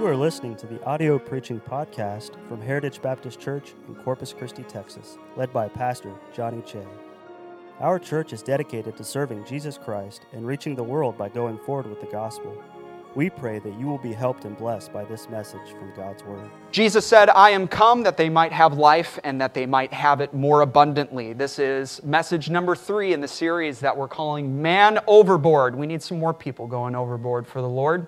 You are listening to the audio preaching podcast from Heritage Baptist Church in Corpus Christi, Texas, led by Pastor Johnny Che. Our church is dedicated to serving Jesus Christ and reaching the world by going forward with the gospel. We pray that you will be helped and blessed by this message from God's Word. Jesus said, I am come that they might have life and that they might have it more abundantly. This is message number three in the series that we're calling Man Overboard. We need some more people going overboard for the Lord.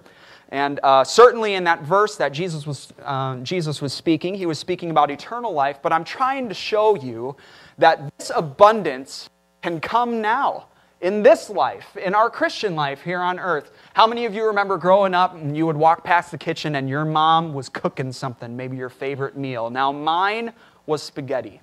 And uh, certainly in that verse that Jesus was, um, Jesus was speaking, he was speaking about eternal life, but I'm trying to show you that this abundance can come now in this life, in our Christian life here on earth. How many of you remember growing up and you would walk past the kitchen and your mom was cooking something, maybe your favorite meal? Now, mine was spaghetti.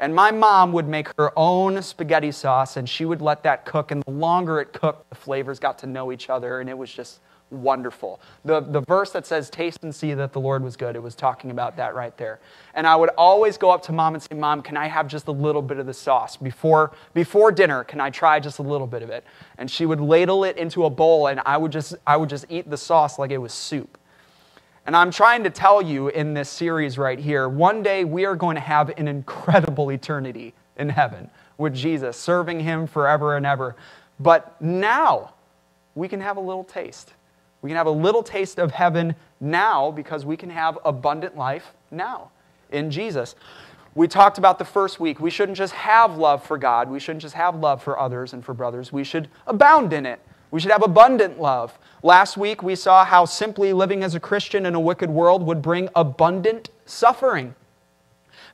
And my mom would make her own spaghetti sauce and she would let that cook. And the longer it cooked, the flavors got to know each other and it was just wonderful. The, the verse that says, Taste and see that the Lord was good, it was talking about that right there. And I would always go up to mom and say, Mom, can I have just a little bit of the sauce? Before, before dinner, can I try just a little bit of it? And she would ladle it into a bowl, and I would just, I would just eat the sauce like it was soup. And I'm trying to tell you in this series right here one day we are going to have an incredible eternity in heaven with Jesus, serving Him forever and ever. But now we can have a little taste. We can have a little taste of heaven now because we can have abundant life now in Jesus. We talked about the first week. We shouldn't just have love for God. We shouldn't just have love for others and for brothers. We should abound in it. We should have abundant love. Last week, we saw how simply living as a Christian in a wicked world would bring abundant suffering.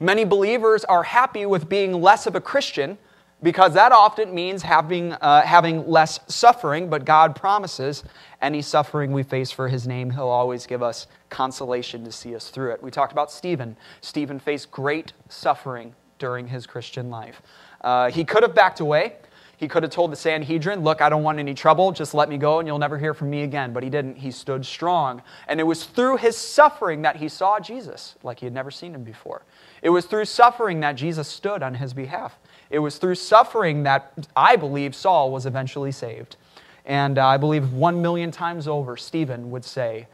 Many believers are happy with being less of a Christian because that often means having, uh, having less suffering, but God promises any suffering we face for his name, he'll always give us consolation to see us through it. We talked about Stephen. Stephen faced great suffering during his Christian life. Uh, he could have backed away. He could have told the Sanhedrin, Look, I don't want any trouble. Just let me go and you'll never hear from me again. But he didn't. He stood strong. And it was through his suffering that he saw Jesus like he had never seen him before. It was through suffering that Jesus stood on his behalf. It was through suffering that I believe Saul was eventually saved. And uh, I believe one million times over, Stephen would say,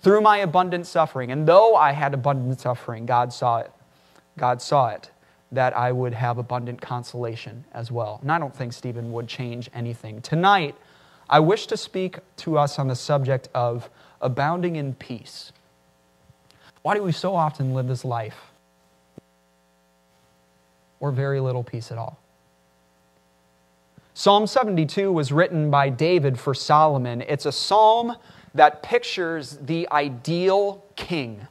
Through my abundant suffering, and though I had abundant suffering, God saw it. God saw it, that I would have abundant consolation as well. And I don't think Stephen would change anything. Tonight, I wish to speak to us on the subject of abounding in peace. Why do we so often live this life? Or very little peace at all. Psalm 72 was written by David for Solomon. It's a psalm that pictures the ideal king.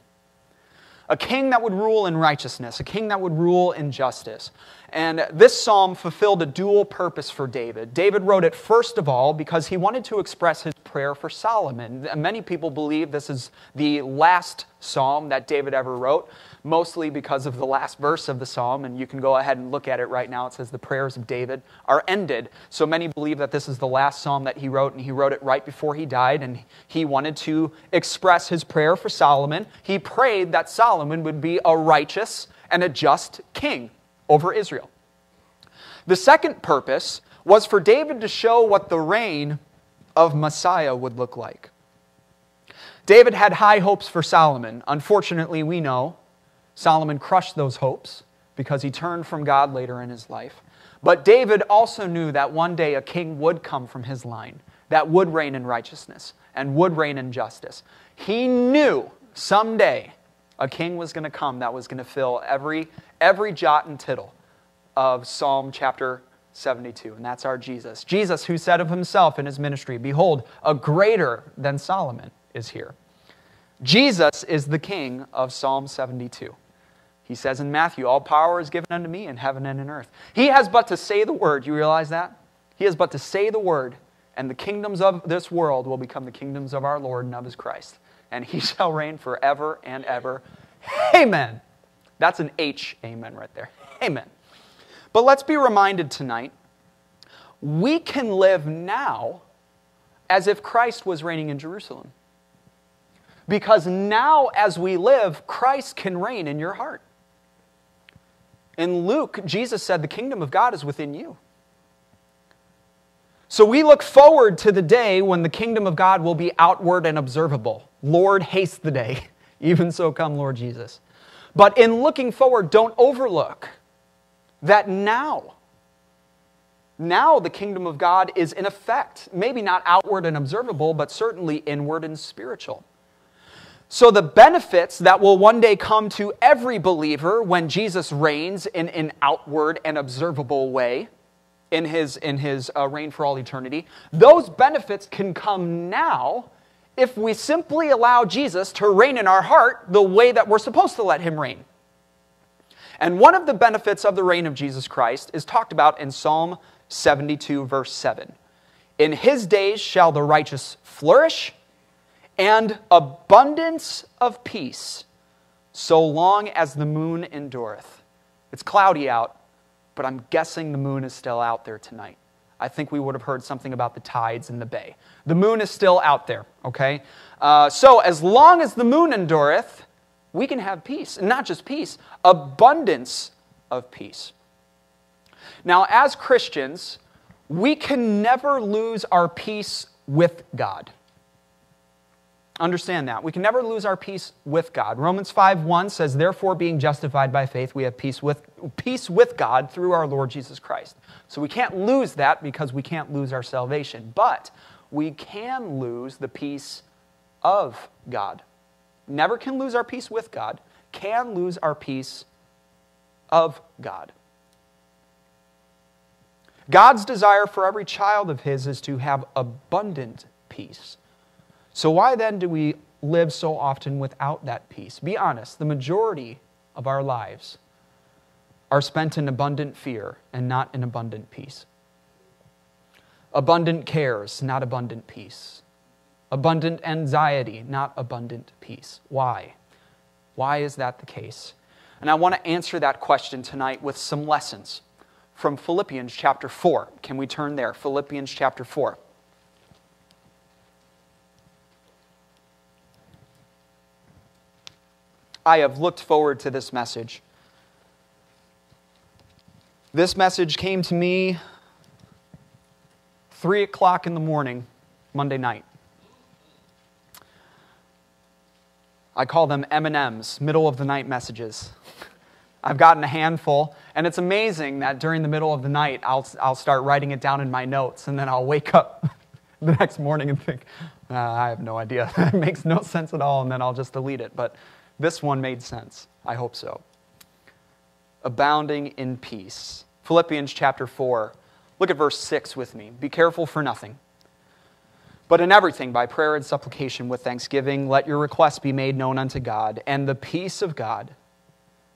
A king that would rule in righteousness, a king that would rule in justice. And this psalm fulfilled a dual purpose for David. David wrote it, first of all, because he wanted to express his prayer for Solomon. Many people believe this is the last psalm that David ever wrote mostly because of the last verse of the psalm, and you can go ahead and look at it right now. It says, The prayers of David are ended. So many believe that this is the last psalm that he wrote, and he wrote it right before he died, and he wanted to express his prayer for Solomon. He prayed that Solomon would be a righteous and a just king over Israel. The second purpose was for David to show what the reign of Messiah would look like. David had high hopes for Solomon. Unfortunately, we know Solomon crushed those hopes because he turned from God later in his life. But David also knew that one day a king would come from his line that would reign in righteousness and would reign in justice. He knew someday a king was going to come that was going to fill every, every jot and tittle of Psalm chapter 72, and that's our Jesus. Jesus, who said of himself in his ministry, Behold, a greater than Solomon is here. Jesus is the king of Psalm 72. He says in Matthew, All power is given unto me in heaven and in earth. He has but to say the word. You realize that? He has but to say the word, and the kingdoms of this world will become the kingdoms of our Lord and of his Christ. And he shall reign forever and ever. Amen. That's an H, amen, right there. Amen. But let's be reminded tonight we can live now as if Christ was reigning in Jerusalem. Because now, as we live, Christ can reign in your heart. In Luke, Jesus said, The kingdom of God is within you. So we look forward to the day when the kingdom of God will be outward and observable. Lord, haste the day. Even so, come, Lord Jesus. But in looking forward, don't overlook that now, now the kingdom of God is in effect. Maybe not outward and observable, but certainly inward and spiritual. So, the benefits that will one day come to every believer when Jesus reigns in an outward and observable way in his, in his uh, reign for all eternity, those benefits can come now if we simply allow Jesus to reign in our heart the way that we're supposed to let him reign. And one of the benefits of the reign of Jesus Christ is talked about in Psalm 72, verse 7. In his days shall the righteous flourish, and abundance of peace, so long as the moon endureth. It's cloudy out, but I'm guessing the moon is still out there tonight. I think we would have heard something about the tides in the bay. The moon is still out there, okay? Uh, so, as long as the moon endureth, we can have peace. And not just peace, abundance of peace. Now, as Christians, we can never lose our peace with God. Understand that. We can never lose our peace with God. Romans 5 1 says, Therefore, being justified by faith, we have peace with, peace with God through our Lord Jesus Christ. So we can't lose that because we can't lose our salvation. But we can lose the peace of God. Never can lose our peace with God, can lose our peace of God. God's desire for every child of His is to have abundant peace. So, why then do we live so often without that peace? Be honest, the majority of our lives are spent in abundant fear and not in abundant peace. Abundant cares, not abundant peace. Abundant anxiety, not abundant peace. Why? Why is that the case? And I want to answer that question tonight with some lessons from Philippians chapter 4. Can we turn there? Philippians chapter 4. I have looked forward to this message. This message came to me 3 o'clock in the morning, Monday night. I call them M&Ms, middle of the night messages. I've gotten a handful, and it's amazing that during the middle of the night, I'll, I'll start writing it down in my notes, and then I'll wake up the next morning and think, uh, I have no idea. it makes no sense at all, and then I'll just delete it. But this one made sense. I hope so. Abounding in peace. Philippians chapter 4. Look at verse 6 with me. Be careful for nothing. But in everything, by prayer and supplication with thanksgiving, let your requests be made known unto God, and the peace of God,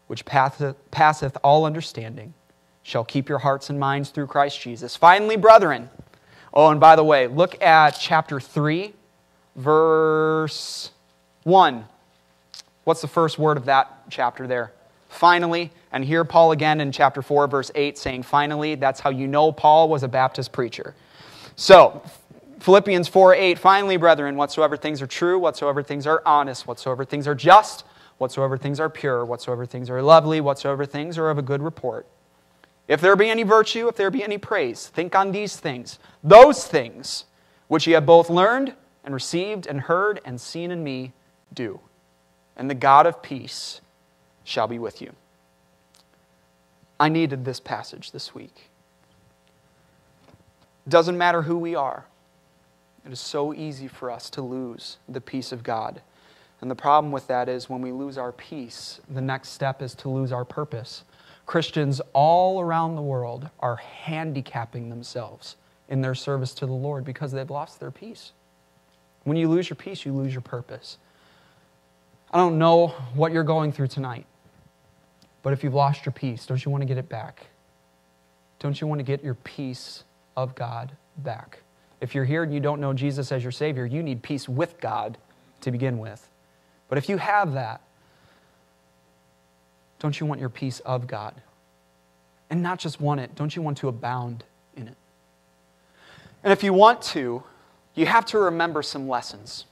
which passeth all understanding, shall keep your hearts and minds through Christ Jesus. Finally, brethren, oh, and by the way, look at chapter 3, verse 1. What's the first word of that chapter there? Finally, and here Paul again in chapter 4, verse 8, saying, Finally, that's how you know Paul was a Baptist preacher. So, Philippians 4 8, finally, brethren, whatsoever things are true, whatsoever things are honest, whatsoever things are just, whatsoever things are pure, whatsoever things are lovely, whatsoever things are of a good report. If there be any virtue, if there be any praise, think on these things, those things which ye have both learned and received and heard and seen in me, do and the God of peace shall be with you. I needed this passage this week. Doesn't matter who we are, it is so easy for us to lose the peace of God. And the problem with that is when we lose our peace, the next step is to lose our purpose. Christians all around the world are handicapping themselves in their service to the Lord because they've lost their peace. When you lose your peace, you lose your purpose. I don't know what you're going through tonight, but if you've lost your peace, don't you want to get it back? Don't you want to get your peace of God back? If you're here and you don't know Jesus as your Savior, you need peace with God to begin with. But if you have that, don't you want your peace of God? And not just want it, don't you want to abound in it? And if you want to, you have to remember some lessons.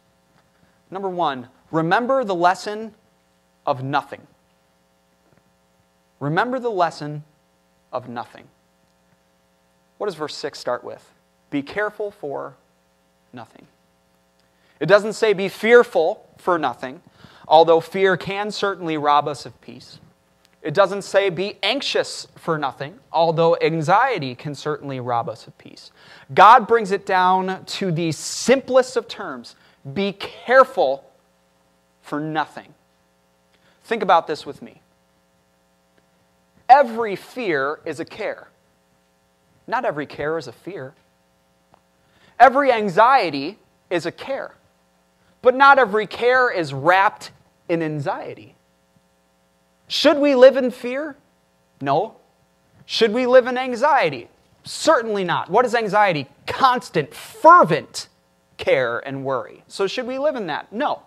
Number one, Remember the lesson of nothing. Remember the lesson of nothing. What does verse 6 start with? Be careful for nothing. It doesn't say be fearful for nothing, although fear can certainly rob us of peace. It doesn't say be anxious for nothing, although anxiety can certainly rob us of peace. God brings it down to the simplest of terms be careful for nothing. Think about this with me. Every fear is a care. Not every care is a fear. Every anxiety is a care. But not every care is wrapped in anxiety. Should we live in fear? No. Should we live in anxiety? Certainly not. What is anxiety? Constant, fervent care and worry. So, should we live in that? No.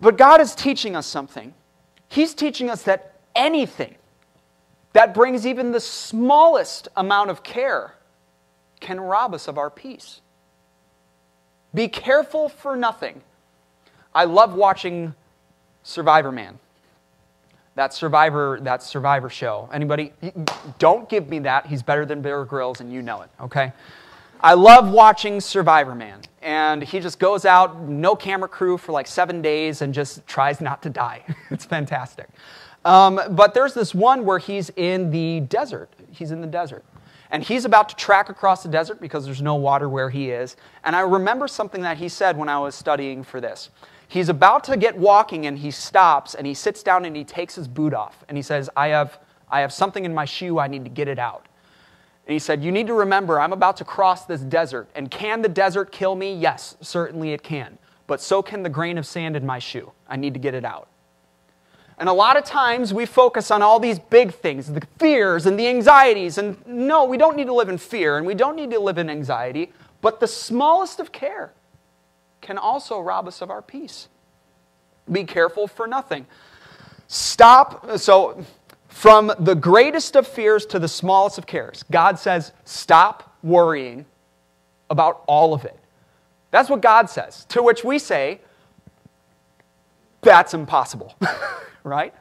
But God is teaching us something. He's teaching us that anything that brings even the smallest amount of care can rob us of our peace. Be careful for nothing. I love watching Survivor Man. That Survivor, that Survivor show. Anybody? Don't give me that. He's better than Bear Grylls, and you know it. Okay. I love watching Survivor Man, and he just goes out, no camera crew for like seven days, and just tries not to die. it's fantastic. Um, but there's this one where he's in the desert. He's in the desert. And he's about to track across the desert because there's no water where he is. And I remember something that he said when I was studying for this. He's about to get walking and he stops and he sits down and he takes his boot off. And he says, I have, I have something in my shoe, I need to get it out. And he said, You need to remember, I'm about to cross this desert. And can the desert kill me? Yes, certainly it can. But so can the grain of sand in my shoe. I need to get it out. And a lot of times we focus on all these big things, the fears and the anxieties. And no, we don't need to live in fear and we don't need to live in anxiety. But the smallest of care can also rob us of our peace. Be careful for nothing. Stop. So, from the greatest of fears to the smallest of cares, God says, stop worrying about all of it. That's what God says. To which we say, that's impossible. right?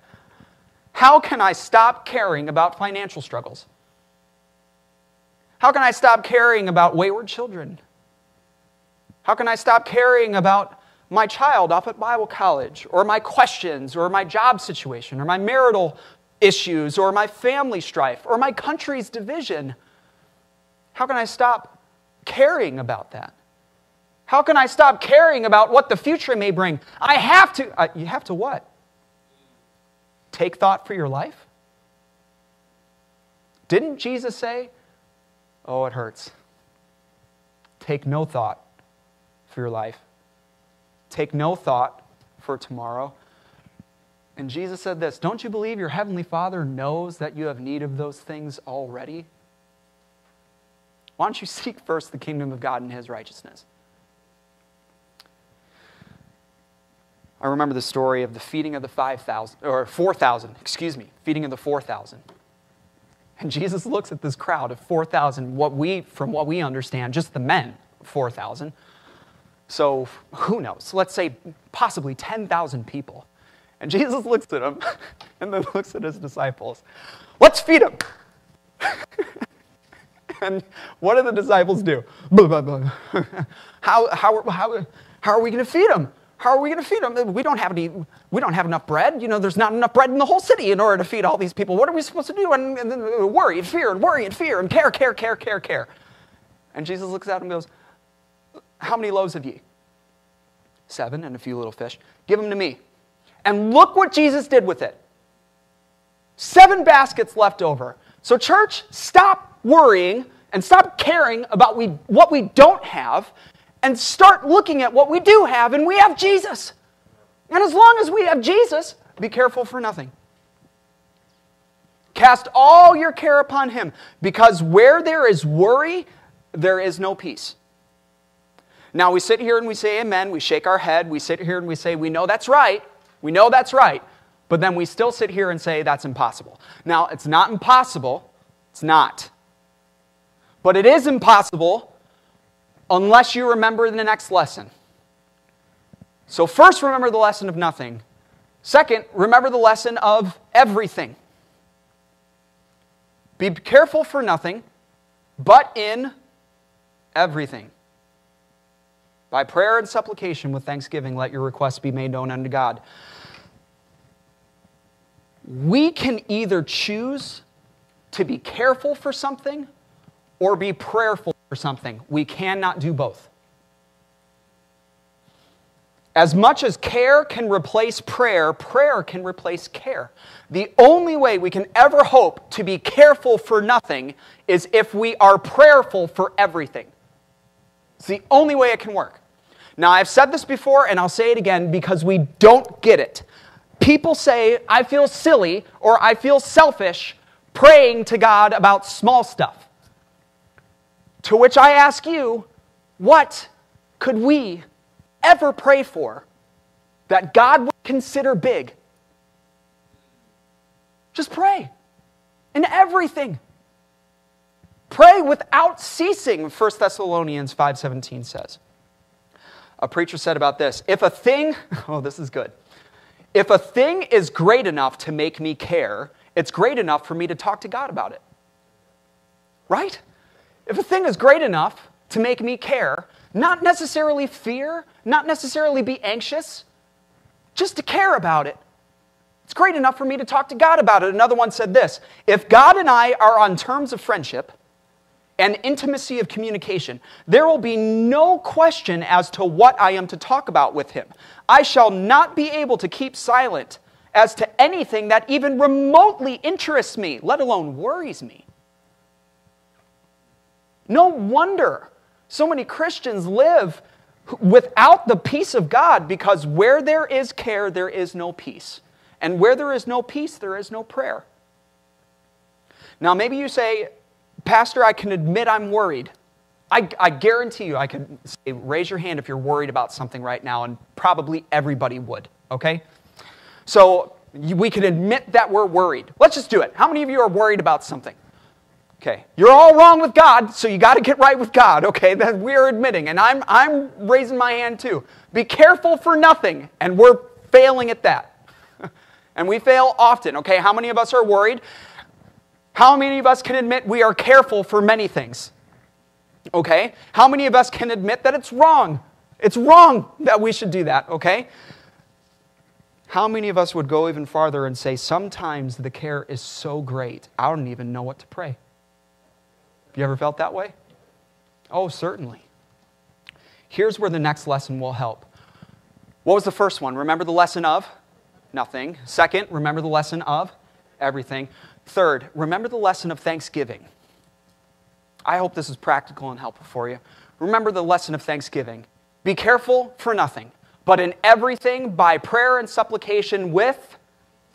How can I stop caring about financial struggles? How can I stop caring about wayward children? How can I stop caring about my child off at Bible college, or my questions, or my job situation, or my marital issues, or my family strife, or my country's division? How can I stop caring about that? How can I stop caring about what the future may bring? I have to. Uh, you have to what? take thought for your life? Didn't Jesus say, Oh, it hurts? Take no thought for your life. Take no thought for tomorrow. And Jesus said this Don't you believe your heavenly Father knows that you have need of those things already? Why don't you seek first the kingdom of God and his righteousness? I remember the story of the feeding of the 5,000, or 4,000, excuse me, feeding of the 4,000. And Jesus looks at this crowd of 4,000, what we, from what we understand, just the men, 4,000. So who knows? Let's say possibly 10,000 people. And Jesus looks at them and then looks at his disciples. Let's feed them. and what do the disciples do? how, how, how, how are we going to feed them? How are we going to feed them? We don't have any, we don't have enough bread. You know, there's not enough bread in the whole city in order to feed all these people. What are we supposed to do? And, and uh, worry and fear and worry and fear and care, care, care, care, care. And Jesus looks at him and goes, How many loaves have ye? Seven and a few little fish. Give them to me. And look what Jesus did with it. Seven baskets left over. So, church, stop worrying and stop caring about we, what we don't have and start looking at what we do have, and we have Jesus. And as long as we have Jesus, be careful for nothing. Cast all your care upon Him, because where there is worry, there is no peace. Now we sit here and we say amen, we shake our head, we sit here and we say, we know that's right, we know that's right, but then we still sit here and say that's impossible. Now, it's not impossible, it's not. But it is impossible unless you remember the next lesson. So, first, remember the lesson of nothing. Second, remember the lesson of everything. Be careful for nothing, but in everything. By prayer and supplication with thanksgiving, let your requests be made known unto God. We can either choose to be careful for something or be prayerful for something. We cannot do both. As much as care can replace prayer, prayer can replace care. The only way we can ever hope to be careful for nothing is if we are prayerful for everything. It's the only way it can work. Now, I've said this before and I'll say it again because we don't get it. People say, I feel silly or I feel selfish praying to God about small stuff. To which I ask you, what could we ever pray for that God would consider big? Just pray in everything. Pray without ceasing, 1 Thessalonians 5:17 says. A preacher said about this, if a thing, oh this is good. If a thing is great enough to make me care, it's great enough for me to talk to God about it. Right? If a thing is great enough to make me care, not necessarily fear, not necessarily be anxious, just to care about it, it's great enough for me to talk to God about it. Another one said this If God and I are on terms of friendship and intimacy of communication, there will be no question as to what I am to talk about with Him. I shall not be able to keep silent as to anything that even remotely interests me, let alone worries me. No wonder so many Christians live without the peace of God because where there is care, there is no peace. And where there is no peace, there is no prayer. Now, maybe you say, Pastor, I can admit I'm worried. I, I, guarantee you, I could say, raise your hand if you're worried about something right now, and probably everybody would, okay? So we can admit that we're worried. Let's just do it. How many of you are worried about something? Okay, you're all wrong with God, so you got to get right with God. Okay, that we're admitting, and I'm I'm raising my hand too. Be careful for nothing, and we're failing at that, and we fail often. Okay, how many of us are worried? How many of us can admit we are careful for many things? Okay, how many of us can admit that it's wrong? It's wrong that we should do that. Okay. How many of us would go even farther and say, sometimes the care is so great, I don't even know what to pray? Have You ever felt that way? Oh, certainly. Here's where the next lesson will help. What was the first one? Remember the lesson of? Nothing. Second, remember the lesson of? Everything. Third, remember the lesson of thanksgiving. I hope this is practical and helpful for you. Remember the lesson of thanksgiving. Be careful for nothing, but in everything by prayer and supplication with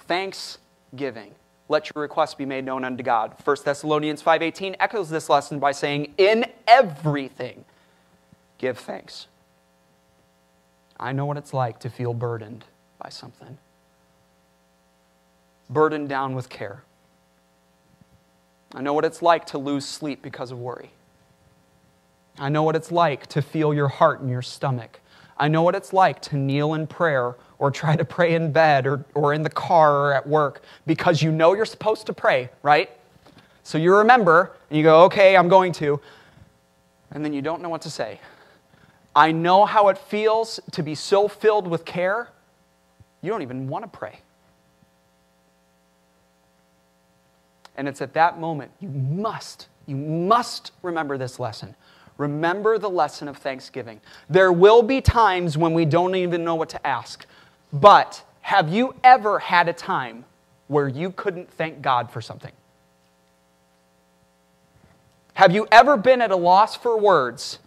thanksgiving let your requests be made known unto God. 1 Thessalonians 5:18 echoes this lesson by saying, "In everything give thanks." I know what it's like to feel burdened by something. Burdened down with care. I know what it's like to lose sleep because of worry. I know what it's like to feel your heart in your stomach. I know what it's like to kneel in prayer or try to pray in bed or, or in the car or at work because you know you're supposed to pray, right? So you remember and you go, okay, I'm going to. And then you don't know what to say. I know how it feels to be so filled with care, you don't even want to pray. And it's at that moment you must, you must remember this lesson. Remember the lesson of thanksgiving. There will be times when we don't even know what to ask. But have you ever had a time where you couldn't thank God for something? Have you ever been at a loss for words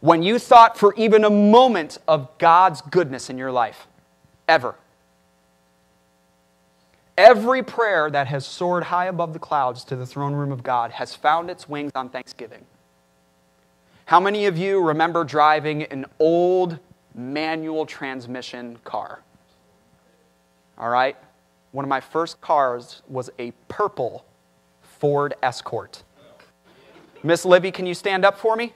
when you thought for even a moment of God's goodness in your life? Ever. Every prayer that has soared high above the clouds to the throne room of God has found its wings on Thanksgiving. How many of you remember driving an old manual transmission car? All right? One of my first cars was a purple Ford Escort. Miss Libby, can you stand up for me?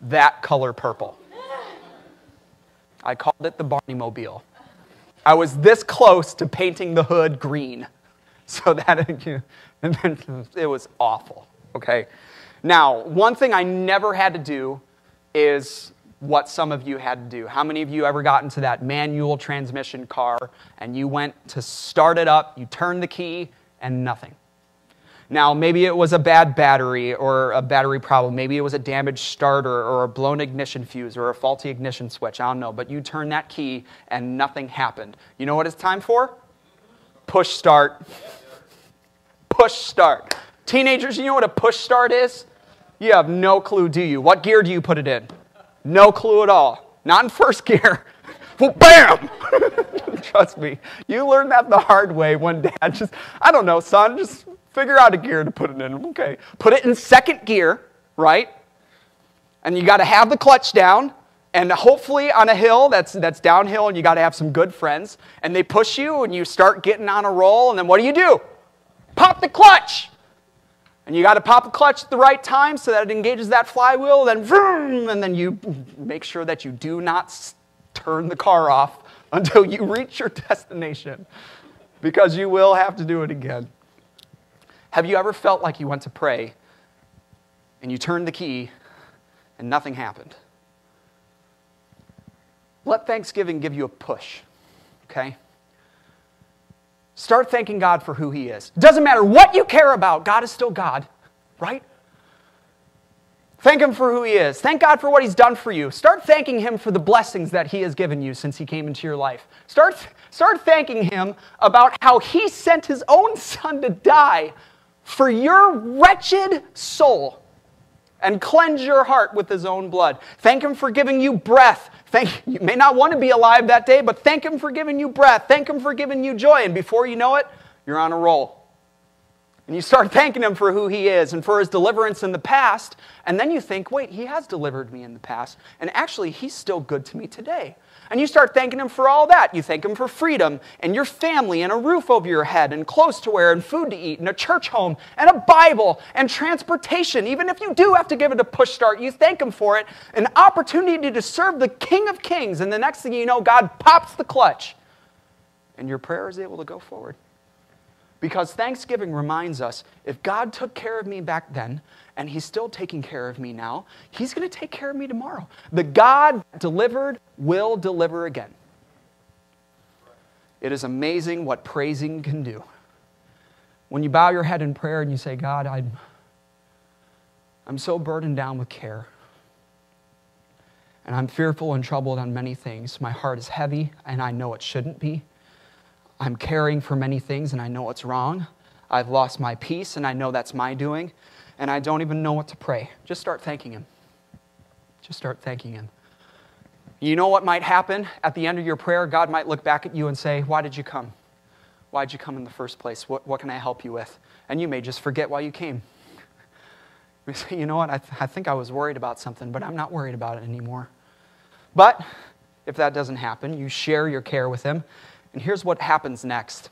That color purple. I called it the Barney Mobile. I was this close to painting the hood green. So that, and then it was awful, okay? Now, one thing I never had to do is what some of you had to do. How many of you ever got into that manual transmission car and you went to start it up, you turned the key, and nothing? Now, maybe it was a bad battery or a battery problem. Maybe it was a damaged starter or a blown ignition fuse or a faulty ignition switch. I don't know. But you turn that key and nothing happened. You know what it's time for? Push start. Push start. Teenagers, you know what a push start is? You have no clue, do you? What gear do you put it in? No clue at all. Not in first gear. Well, bam! Trust me, you learned that the hard way one dad. Just, I don't know, son, just figure out a gear to put it in. Okay. Put it in second gear, right? And you got to have the clutch down. And hopefully on a hill that's, that's downhill, and you got to have some good friends. And they push you, and you start getting on a roll. And then what do you do? Pop the clutch. And you got to pop the clutch at the right time so that it engages that flywheel, then vroom, and then you make sure that you do not turn the car off until you reach your destination because you will have to do it again. Have you ever felt like you went to pray and you turned the key and nothing happened? Let Thanksgiving give you a push, okay? Start thanking God for who He is. Doesn't matter what you care about, God is still God, right? Thank Him for who He is. Thank God for what He's done for you. Start thanking Him for the blessings that He has given you since He came into your life. Start, start thanking Him about how He sent His own Son to die for your wretched soul and cleanse your heart with His own blood. Thank Him for giving you breath Thank, you may not want to be alive that day, but thank Him for giving you breath. Thank Him for giving you joy. And before you know it, you're on a roll. And you start thanking Him for who He is and for His deliverance in the past. And then you think, wait, He has delivered me in the past. And actually, He's still good to me today. And you start thanking Him for all that. You thank Him for freedom and your family and a roof over your head and clothes to wear and food to eat and a church home and a Bible and transportation. Even if you do have to give it a push start, you thank Him for it. An opportunity to serve the King of Kings. And the next thing you know, God pops the clutch and your prayer is able to go forward. Because Thanksgiving reminds us if God took care of me back then, and He's still taking care of me now, He's going to take care of me tomorrow. The God that delivered will deliver again. It is amazing what praising can do. When you bow your head in prayer and you say, God, I'm, I'm so burdened down with care. And I'm fearful and troubled on many things. My heart is heavy, and I know it shouldn't be. I'm caring for many things, and I know it's wrong. I've lost my peace, and I know that's my doing and I don't even know what to pray. Just start thanking Him. Just start thanking Him. You know what might happen at the end of your prayer? God might look back at you and say, Why did you come? Why did you come in the first place? What, what can I help you with? And you may just forget why you came. You say, You know what? I, th- I think I was worried about something, but I'm not worried about it anymore. But if that doesn't happen, you share your care with Him. And here's what happens next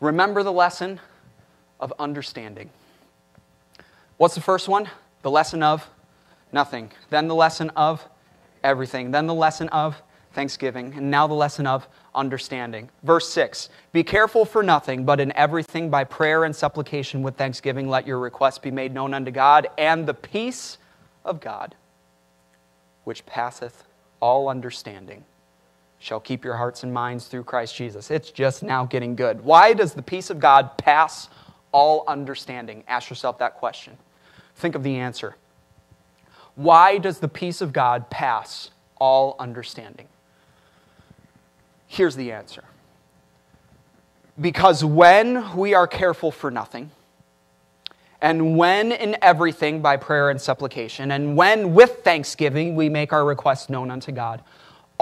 remember the lesson of understanding. What's the first one? The lesson of nothing. Then the lesson of everything. Then the lesson of thanksgiving. And now the lesson of understanding. Verse 6 Be careful for nothing, but in everything by prayer and supplication with thanksgiving, let your requests be made known unto God, and the peace of God, which passeth all understanding, shall keep your hearts and minds through Christ Jesus. It's just now getting good. Why does the peace of God pass all understanding? Ask yourself that question. Think of the answer. Why does the peace of God pass all understanding? Here's the answer. Because when we are careful for nothing, and when in everything by prayer and supplication, and when with thanksgiving we make our requests known unto God,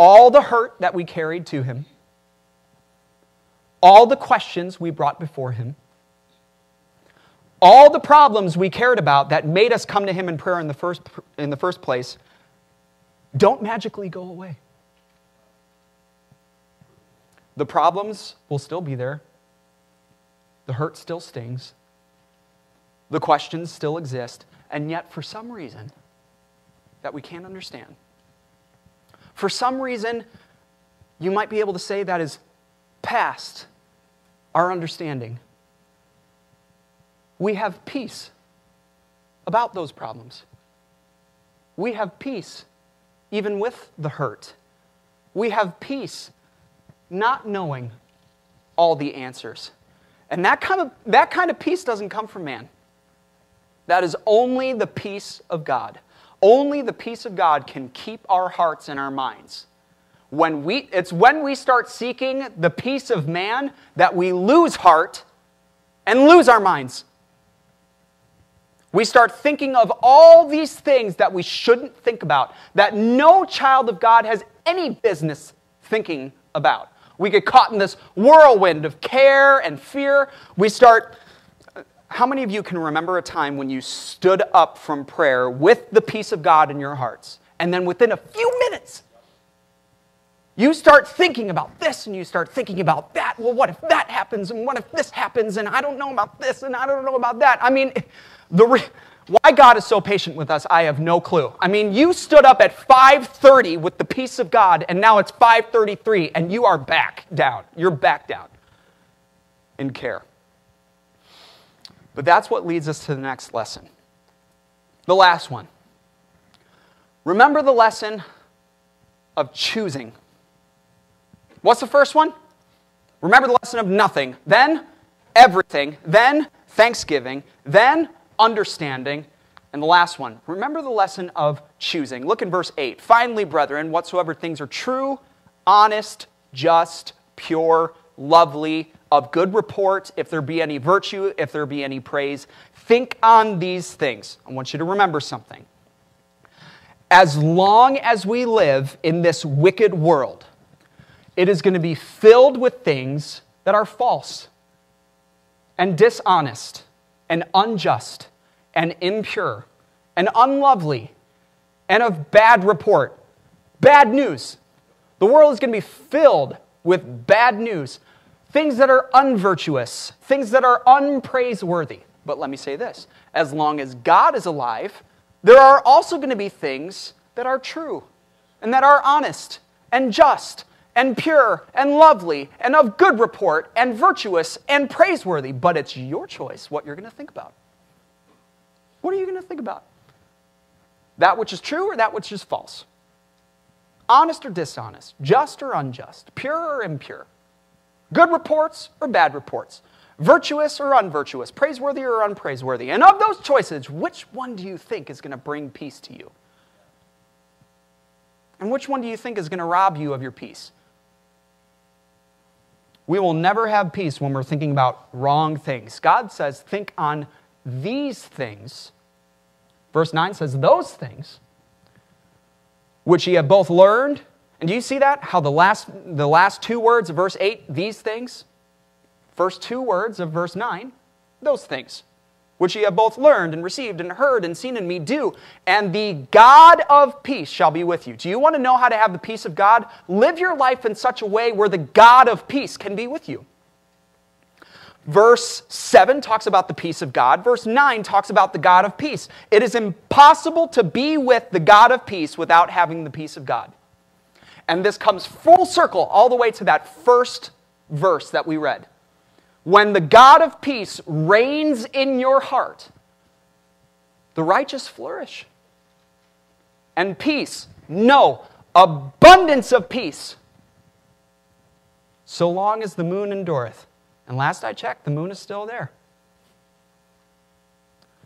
all the hurt that we carried to Him, all the questions we brought before Him, all the problems we cared about that made us come to Him in prayer in the first, in the first place don't magically go away. The problems will still be there, the hurt still stings, the questions still exist, and yet for some reason that we can't understand, for some reason, you might be able to say that is past our understanding we have peace about those problems. we have peace even with the hurt. We have peace not knowing all the answers. And that kind of, that kind of peace doesn't come from man. That is only the peace of God. Only the peace of God can keep our hearts and our minds. When we, it's when we start seeking the peace of man that we lose heart and lose our minds. We start thinking of all these things that we shouldn't think about, that no child of God has any business thinking about. We get caught in this whirlwind of care and fear. We start. How many of you can remember a time when you stood up from prayer with the peace of God in your hearts, and then within a few minutes, you start thinking about this and you start thinking about that. Well, what if that happens? And what if this happens? And I don't know about this and I don't know about that. I mean, the re- why God is so patient with us, I have no clue. I mean, you stood up at 5:30 with the peace of God, and now it's 5:33, and you are back down. You're back down in care. But that's what leads us to the next lesson. The last one. Remember the lesson of choosing. What's the first one? Remember the lesson of nothing, then everything, then thanksgiving, then understanding. And the last one, remember the lesson of choosing. Look in verse 8. Finally, brethren, whatsoever things are true, honest, just, pure, lovely, of good report, if there be any virtue, if there be any praise, think on these things. I want you to remember something. As long as we live in this wicked world, it is going to be filled with things that are false and dishonest and unjust and impure and unlovely and of bad report. Bad news. The world is going to be filled with bad news, things that are unvirtuous, things that are unpraiseworthy. But let me say this as long as God is alive, there are also going to be things that are true and that are honest and just and pure and lovely and of good report and virtuous and praiseworthy. But it's your choice what you're going to think about. What are you going to think about? That which is true or that which is false? Honest or dishonest? Just or unjust? Pure or impure? Good reports or bad reports? Virtuous or unvirtuous? Praiseworthy or unpraiseworthy? And of those choices, which one do you think is going to bring peace to you? And which one do you think is going to rob you of your peace? We will never have peace when we're thinking about wrong things. God says, think on these things. Verse 9 says, those things which ye have both learned. And do you see that? How the last, the last two words of verse 8, these things, first two words of verse 9, those things which ye have both learned and received and heard and seen in me do, and the God of peace shall be with you. Do you want to know how to have the peace of God? Live your life in such a way where the God of peace can be with you. Verse 7 talks about the peace of God. Verse 9 talks about the God of peace. It is impossible to be with the God of peace without having the peace of God. And this comes full circle all the way to that first verse that we read. When the God of peace reigns in your heart, the righteous flourish. And peace, no, abundance of peace, so long as the moon endureth. And last I checked, the moon is still there.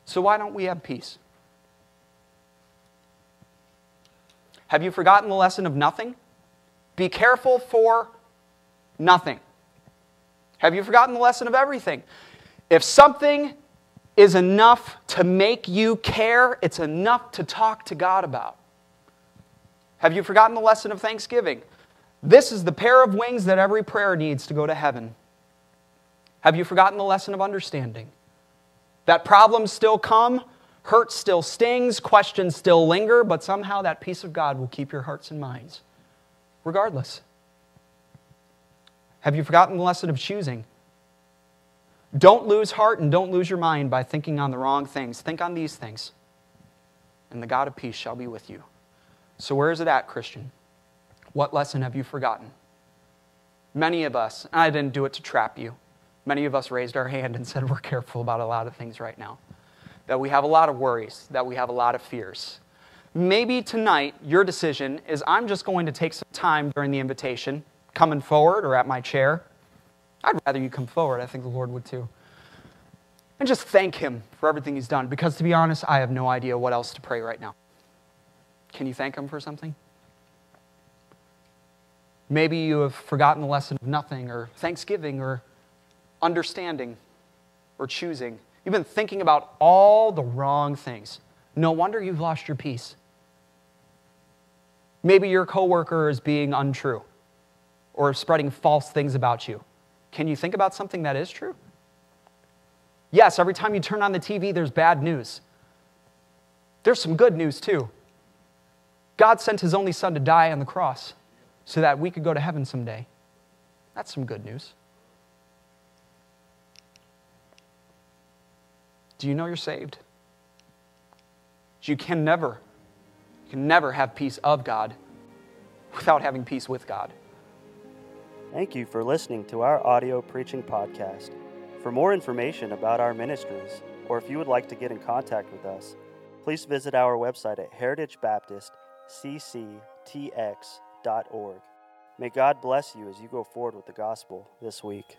So why don't we have peace? Have you forgotten the lesson of nothing? Be careful for nothing. Have you forgotten the lesson of everything? If something is enough to make you care, it's enough to talk to God about. Have you forgotten the lesson of thanksgiving? This is the pair of wings that every prayer needs to go to heaven. Have you forgotten the lesson of understanding? That problems still come, hurt still stings, questions still linger, but somehow that peace of God will keep your hearts and minds, regardless. Have you forgotten the lesson of choosing? Don't lose heart and don't lose your mind by thinking on the wrong things. Think on these things, and the God of peace shall be with you. So, where is it at, Christian? What lesson have you forgotten? Many of us, and I didn't do it to trap you. Many of us raised our hand and said we're careful about a lot of things right now. That we have a lot of worries, that we have a lot of fears, Maybe tonight your decision is I'm just going to take some time during the invitation, coming forward or at my chair. I'd rather you come forward. I think the Lord would too. And just thank Him for everything He's done, because to be honest, I have no idea what else to pray right now. Can you thank Him for something? Maybe you have forgotten the lesson of nothing, or thanksgiving, or understanding, or choosing. You've been thinking about all the wrong things. No wonder you've lost your peace. Maybe your coworker is being untrue or spreading false things about you. Can you think about something that is true? Yes, every time you turn on the TV, there's bad news. There's some good news too. God sent his only son to die on the cross so that we could go to heaven someday. That's some good news. Do you know you're saved? You can never, can never have peace of God without having peace with God. Thank you for listening to our audio preaching podcast. For more information about our ministries, or if you would like to get in contact with us, please visit our website at heritagebaptistcctx.org. May God bless you as you go forward with the gospel this week.